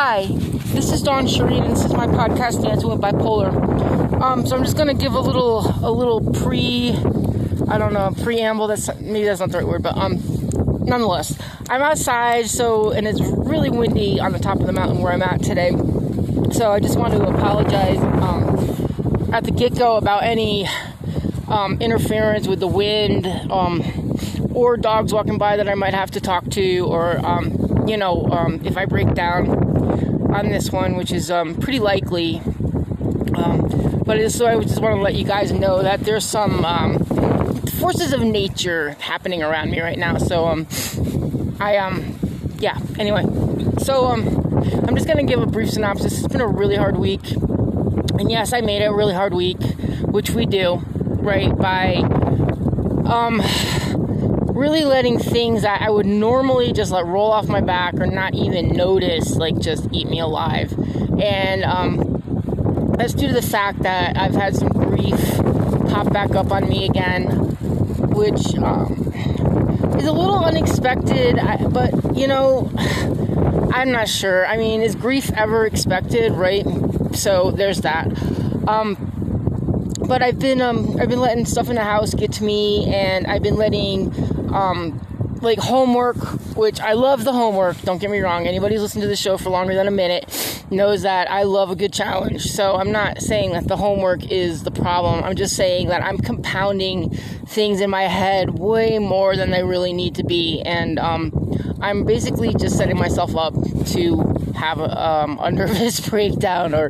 Hi, this is Dawn Sherine, and this is my podcast, Dancing with Bipolar. Um, so I'm just gonna give a little, a little pre, I don't know, preamble. That's maybe that's not the right word, but um, nonetheless, I'm outside, so and it's really windy on the top of the mountain where I'm at today. So I just want to apologize um, at the get-go about any um, interference with the wind um, or dogs walking by that I might have to talk to, or um, you know, um, if I break down on this one, which is um, pretty likely. Um, but so I just want to let you guys know that there's some um, forces of nature happening around me right now. So um, I um, yeah. Anyway, so um, I'm just gonna give a brief synopsis. It's been a really hard week, and yes, I made it a really hard week, which we do, right? By um really letting things that I would normally just let roll off my back or not even notice, like just eat me alive. And um, that's due to the fact that I've had some grief pop back up on me again, which um, is a little unexpected, but you know, I'm not sure. I mean, is grief ever expected, right? So there's that. Um, but I've been um, I've been letting stuff in the house get to me, and I've been letting um, like homework, which I love the homework. Don't get me wrong. Anybody who's listened to the show for longer than a minute knows that I love a good challenge. So I'm not saying that the homework is the problem. I'm just saying that I'm compounding things in my head way more than they really need to be, and um, I'm basically just setting myself up to have a, um, a nervous breakdown or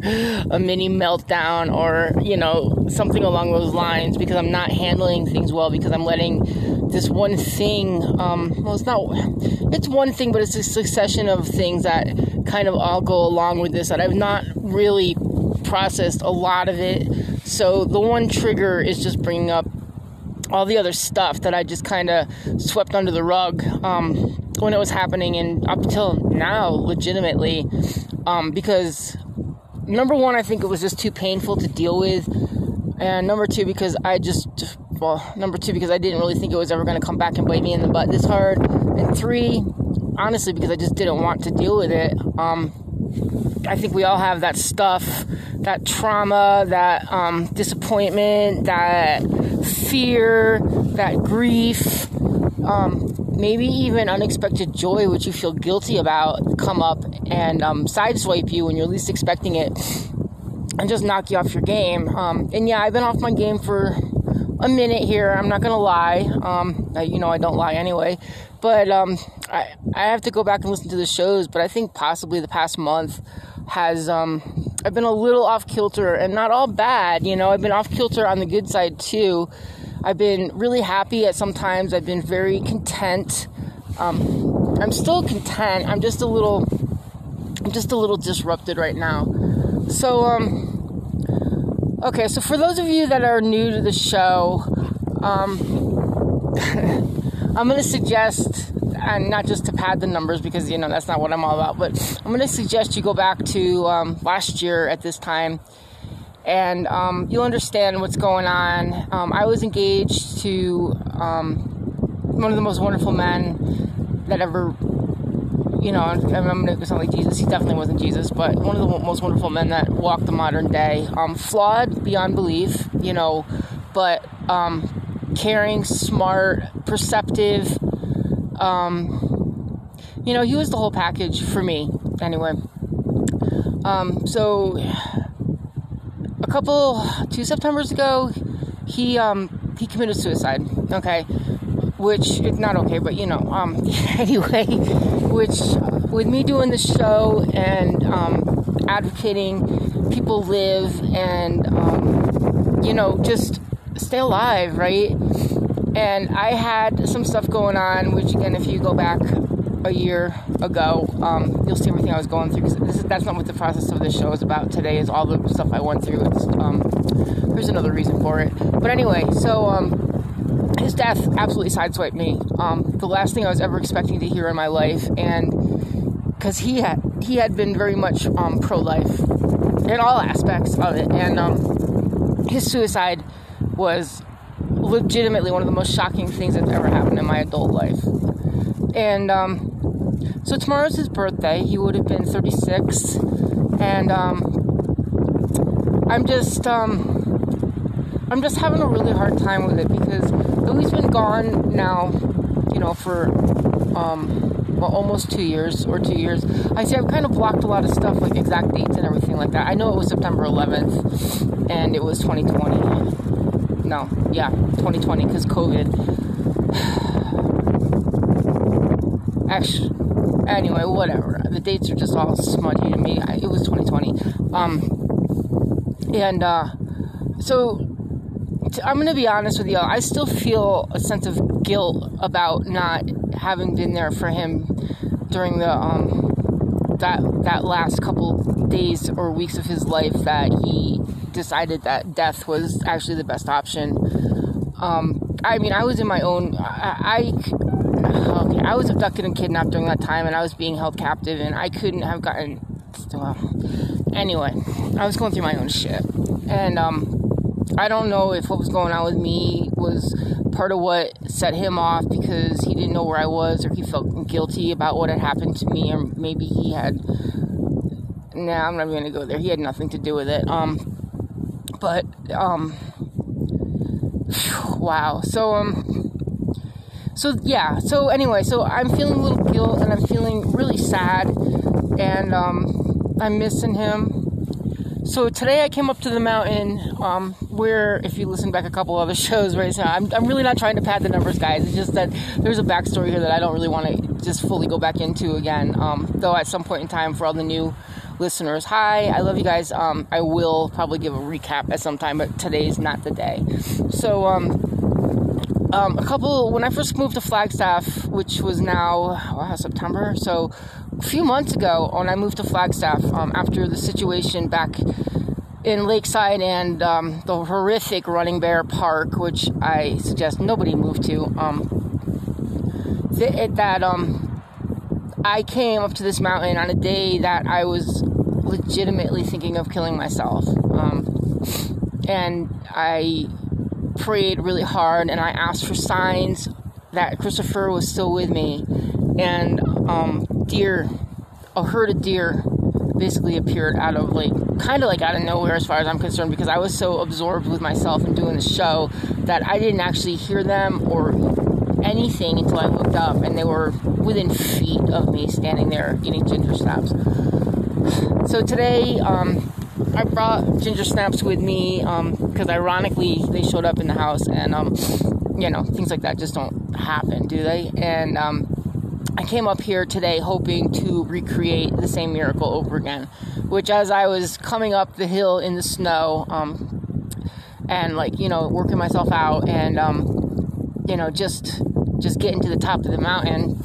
a mini meltdown or you know something along those lines because I'm not handling things well because I'm letting this one thing um, well it's not it's one thing but it's a succession of things that kind of all go along with this that i've not really processed a lot of it. So the one trigger is just bringing up all the other stuff that i just kind of swept under the rug um, when it was happening and up until now legitimately um, because number one i think it was just too painful to deal with and number two because i just well, number two, because I didn't really think it was ever going to come back and bite me in the butt this hard. And three, honestly, because I just didn't want to deal with it. Um, I think we all have that stuff, that trauma, that um, disappointment, that fear, that grief, um, maybe even unexpected joy, which you feel guilty about, come up and um, sideswipe you when you're least expecting it and just knock you off your game. Um, and yeah, I've been off my game for a minute here. I'm not gonna lie. Um, you know I don't lie anyway, but um, I I have to go back and listen to the shows. But I think possibly the past month has um, I've been a little off kilter, and not all bad. You know I've been off kilter on the good side too. I've been really happy at sometimes. I've been very content. Um, I'm still content. I'm just a little I'm just a little disrupted right now. So um Okay, so for those of you that are new to the show, um, I'm going to suggest, and not just to pad the numbers because, you know, that's not what I'm all about, but I'm going to suggest you go back to um, last year at this time and um, you'll understand what's going on. Um, I was engaged to um, one of the most wonderful men that ever you know, I'm going to sound like Jesus. He definitely wasn't Jesus, but one of the most wonderful men that walked the modern day. Um, flawed beyond belief, you know, but um, caring, smart, perceptive. Um, you know, he was the whole package for me, anyway. Um, so, a couple, two September's ago, he um, he committed suicide. Okay, which is not okay, but you know, um, anyway, which with me doing the show and um, advocating people live and um, you know just stay alive, right? And I had some stuff going on, which again, if you go back a year ago, um, you'll see everything I was going through. Because that's not what the process of this show is about. Today is all the stuff I went through. It's, um, there's another reason for it. But anyway, so um, his death absolutely sideswiped me. Um, the last thing I was ever expecting to hear in my life, and because he had he had been very much um, pro life in all aspects of it, and um, his suicide was legitimately one of the most shocking things that's ever happened in my adult life. And um, so tomorrow's his birthday. He would have been 36, and um, I'm just um, I'm just having a really hard time with it because he's been gone now, you know, for um, well, almost two years or two years. I see I've kind of blocked a lot of stuff, like exact dates and everything like that. I know it was September 11th, and it was 2020. No, yeah, 2020 because COVID. Actually, anyway, whatever. The dates are just all smudgy to me. It was 2020. Um, and uh, so I'm going to be honest with you. I still feel a sense of guilt about not having been there for him during the um, that that last couple days or weeks of his life that he decided that death was actually the best option. Um, I mean, I was in my own. I, I okay, I was abducted and kidnapped during that time, and I was being held captive, and I couldn't have gotten. Well, anyway, I was going through my own shit, and um, I don't know if what was going on with me was part of what set him off because he didn't know where I was, or he felt guilty about what had happened to me, or maybe he had. Nah, I'm not even gonna go there. He had nothing to do with it. Um, but um, wow. So um so yeah so anyway so i'm feeling a little guilt and i'm feeling really sad and um, i'm missing him so today i came up to the mountain um, where if you listen back a couple other shows right now I'm, I'm really not trying to pad the numbers guys. It's just that there's a backstory here that i don't really want to just fully go back into again. Um, though at some point in time for all the new listeners hi i love you guys. Um, i will probably give a recap at some time but today's not the day. So um, um, a couple when I first moved to Flagstaff, which was now wow, September, so a few months ago when I moved to Flagstaff um, after the situation back in Lakeside and um, the horrific Running Bear Park, which I suggest nobody move to. Um, th- that um, I came up to this mountain on a day that I was legitimately thinking of killing myself, um, and I prayed really hard and I asked for signs that Christopher was still with me. And um, deer, a herd of deer basically appeared out of like kind of like out of nowhere as far as I'm concerned because I was so absorbed with myself and doing the show that I didn't actually hear them or anything until I looked up and they were within feet of me standing there eating ginger snaps. So today, um, I brought ginger snaps with me because um, ironically they showed up in the house and um, you know things like that just don't happen, do they? And um, came up here today hoping to recreate the same miracle over again, which as I was coming up the hill in the snow um, and like you know working myself out and um, you know just just getting to the top of the mountain,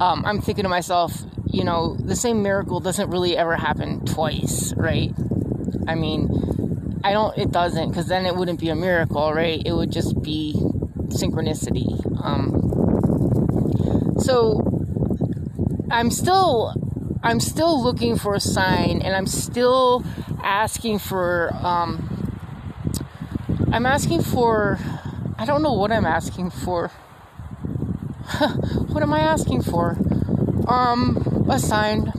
um, I'm thinking to myself, you know, the same miracle doesn't really ever happen twice, right? I mean, I don't, it doesn't, because then it wouldn't be a miracle, right? It would just be synchronicity. Um, so, I'm still, I'm still looking for a sign, and I'm still asking for, um, I'm asking for, I don't know what I'm asking for. what am I asking for? Um, a sign,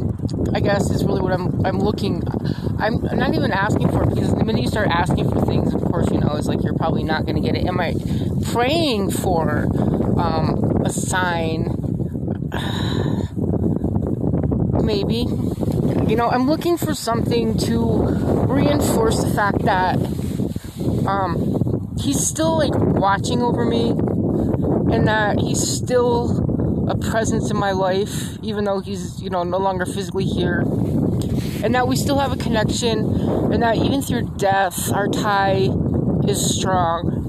I guess, is really what I'm I'm looking. I'm not even asking for it because the minute you start asking for things, of course, you know, it's like you're probably not going to get it. Am I praying for um, a sign? Maybe. You know, I'm looking for something to reinforce the fact that um, he's still like watching over me and that he's still a presence in my life, even though he's, you know, no longer physically here. And that we still have a connection, and that even through death, our tie is strong.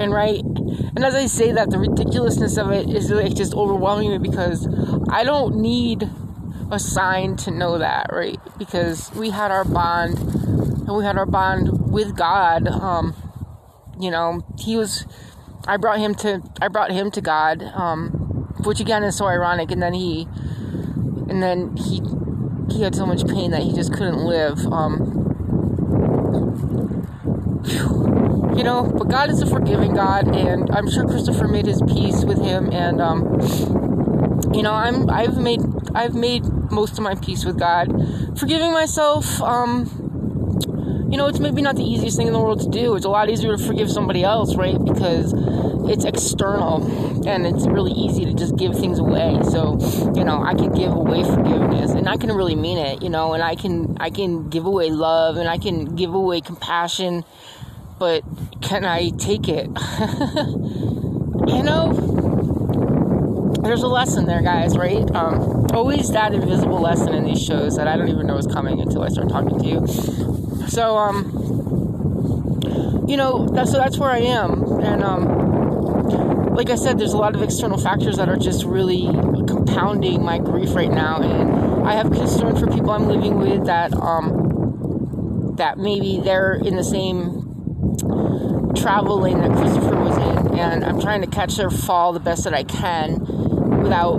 And right, and as I say that, the ridiculousness of it is like just overwhelming me because I don't need a sign to know that, right? Because we had our bond, and we had our bond with God. Um, you know, He was I brought him to I brought him to God, um, which again is so ironic. And then he, and then he, he had so much pain that he just couldn't live. Um, you know, but God is a forgiving God, and I'm sure Christopher made his peace with him, and um, you know, I'm I've made I've made most of my peace with God, forgiving myself. Um, you know, it's maybe not the easiest thing in the world to do. It's a lot easier to forgive somebody else, right? Because it's external and it's really easy to just give things away. So, you know, I can give away forgiveness and I can really mean it, you know, and I can I can give away love and I can give away compassion, but can I take it? you know, there's a lesson there, guys, right? Um, always that invisible lesson in these shows that I don't even know is coming until I start talking to you. So, um, you know, that's so that's where I am, and um, like I said, there's a lot of external factors that are just really compounding my grief right now, and I have concern for people I'm living with that um, that maybe they're in the same travel lane that Christopher was in, and I'm trying to catch their fall the best that I can without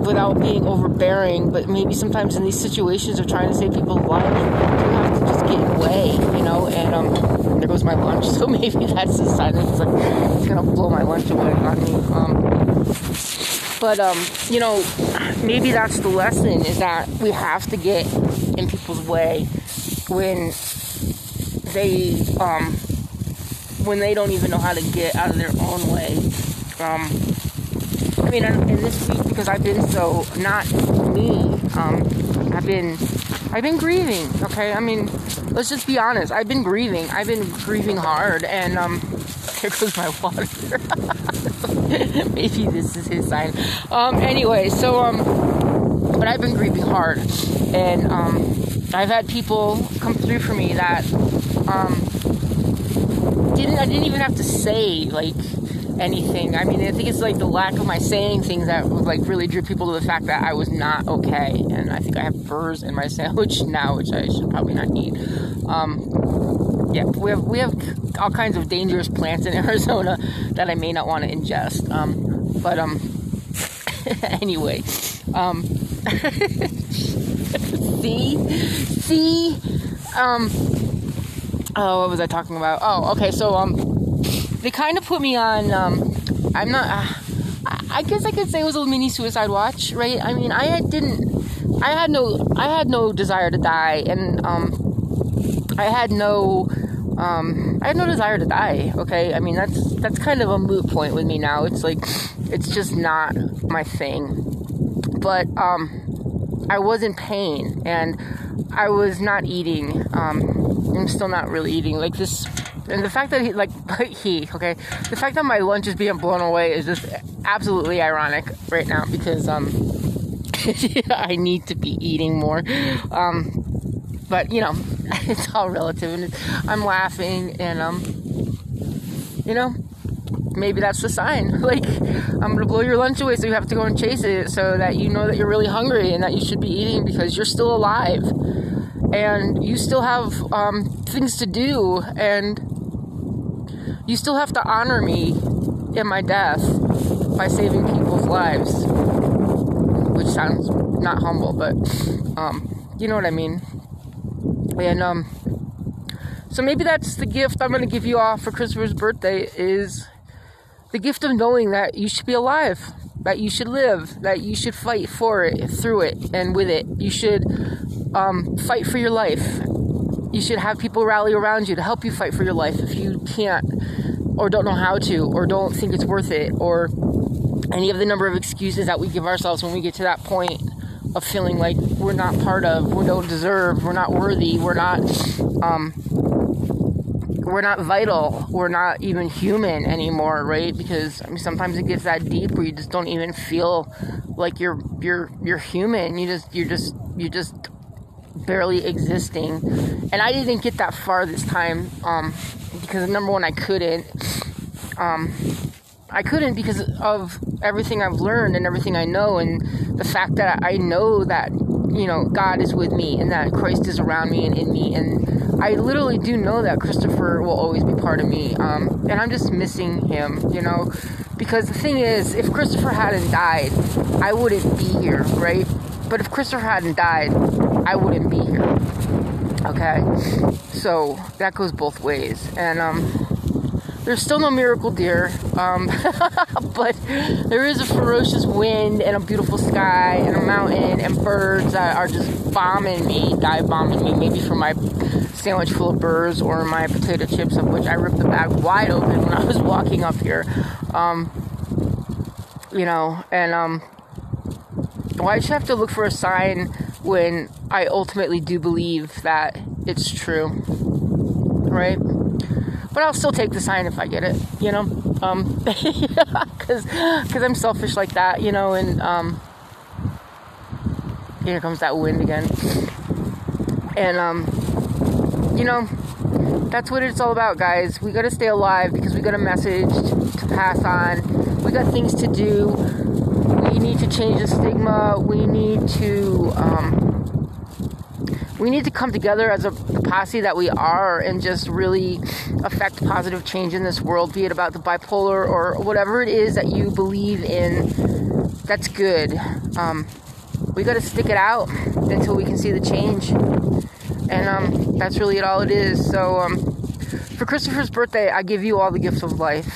without being overbearing. But maybe sometimes in these situations of trying to save people's lives, you have to just get away, you know. And um, there goes my lunch. So maybe that's the sign it's like it's gonna blow my lunch away on me. Um, but um, you know, maybe that's the lesson is that we have to get in people's way when they um when they don't even know how to get out of their own way. Um, I mean, in this week because I've been so not me. Um, I've been, I've been grieving. Okay, I mean, let's just be honest. I've been grieving. I've been grieving hard, and um, here goes my water. Maybe this is his sign. Um, anyway, so um, but I've been grieving hard, and um, I've had people come through for me that um didn't I didn't even have to say like anything. I mean, I think it's like the lack of my saying things that like really drew people to the fact that I was not okay. And I think I have burrs in my sandwich now, which I should probably not eat. Um, yeah, we have we have all kinds of dangerous plants in Arizona that I may not want to ingest. Um, but um, anyway, um, see, see, um, oh, what was I talking about? Oh, okay, so um they kind of put me on. Um, I'm not. Uh, I guess I could say it was a mini suicide watch, right? I mean, I had, didn't. I had no. I had no desire to die, and um, I had no. Um, I had no desire to die. Okay, I mean that's that's kind of a moot point with me now. It's like it's just not my thing. But um, I was in pain, and I was not eating. Um, I'm still not really eating. Like this and the fact that he, like, he, okay, the fact that my lunch is being blown away is just absolutely ironic right now because, um, I need to be eating more. Um, but, you know, it's all relative and I'm laughing and, um, you know, maybe that's the sign. Like, I'm gonna blow your lunch away, so you have to go and chase it so that you know that you're really hungry and that you should be eating because you're still alive and you still have um, things to do and you still have to honor me in my death by saving people's lives. Which sounds not humble, but um, you know what I mean. And um, so maybe that's the gift I'm going to give you all for Christopher's birthday is the gift of knowing that you should be alive, that you should live, that you should fight for it, through it, and with it. You should um, fight for your life. You should have people rally around you to help you fight for your life if you can't or don't know how to or don't think it's worth it or any of the number of excuses that we give ourselves when we get to that point of feeling like we're not part of, we don't deserve, we're not worthy, we're not um, we're not vital, we're not even human anymore, right? Because I mean sometimes it gets that deep where you just don't even feel like you're you're you're human. You just you're just you just barely existing. And I didn't get that far this time. Um, because number one, I couldn't. Um, I couldn't because of everything I've learned and everything I know, and the fact that I know that you know God is with me and that Christ is around me and in me, and I literally do know that Christopher will always be part of me, um, and I'm just missing him, you know, because the thing is, if Christopher hadn't died, I wouldn't be here, right? But if Christopher hadn't died, I wouldn't be here. Okay, so that goes both ways, and um, there's still no miracle deer, um, but there is a ferocious wind and a beautiful sky and a mountain and birds that are just bombing me, dive bombing me, maybe for my sandwich full of burrs or my potato chips, of which I ripped the bag wide open when I was walking up here. Um, you know, and um, well, I just have to look for a sign when I ultimately do believe that it's true, right? But I'll still take the sign if I get it, you know, um, because because I'm selfish like that, you know, and um, here comes that wind again, and um, you know, that's what it's all about, guys. We gotta stay alive because we got a message to pass on. We got things to do. Need to change the stigma. We need to. Um, we need to come together as a posse that we are and just really affect positive change in this world, be it about the bipolar or whatever it is that you believe in. That's good. Um, we got to stick it out until we can see the change. And um, that's really it all it is. So, um, for Christopher's birthday, I give you all the gifts of life.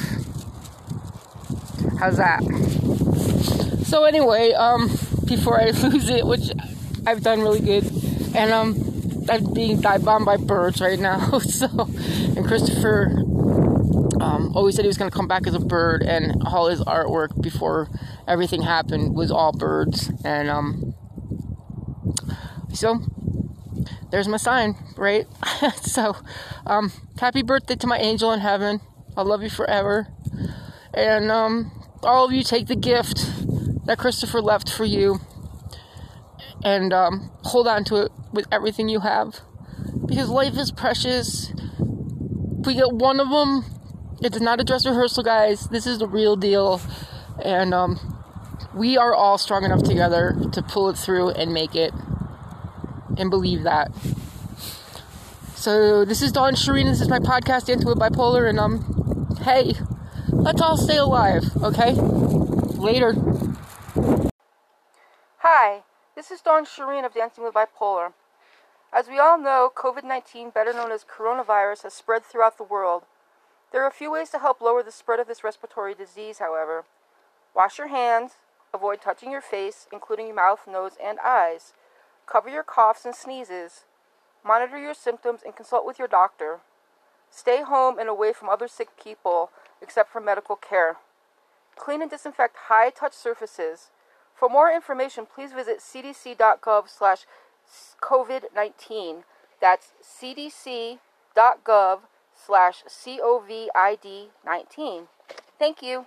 How's that? So, anyway, um, before I lose it, which I've done really good, and um, I'm being dive bombed by birds right now. so, and Christopher um, always said he was going to come back as a bird, and all his artwork before everything happened was all birds. And um, so there's my sign, right? so, um, happy birthday to my angel in heaven. I love you forever. And um, all of you take the gift that Christopher left for you and um, hold on to it with everything you have. Because life is precious. If we get one of them, it's not a dress rehearsal, guys. This is the real deal. And um, we are all strong enough together to pull it through and make it and believe that. So this is Dawn Sherine. This is my podcast, Into It Bipolar, and um, hey, let's all stay alive, okay? Later. Hi, this is Dawn Sherine of Dancing with Bipolar. As we all know, COVID 19, better known as coronavirus, has spread throughout the world. There are a few ways to help lower the spread of this respiratory disease, however. Wash your hands, avoid touching your face, including your mouth, nose, and eyes. Cover your coughs and sneezes. Monitor your symptoms and consult with your doctor. Stay home and away from other sick people except for medical care. Clean and disinfect high touch surfaces. For more information, please visit cdc.gov slash COVID-19. That's cdc.gov slash COVID-19. Thank you.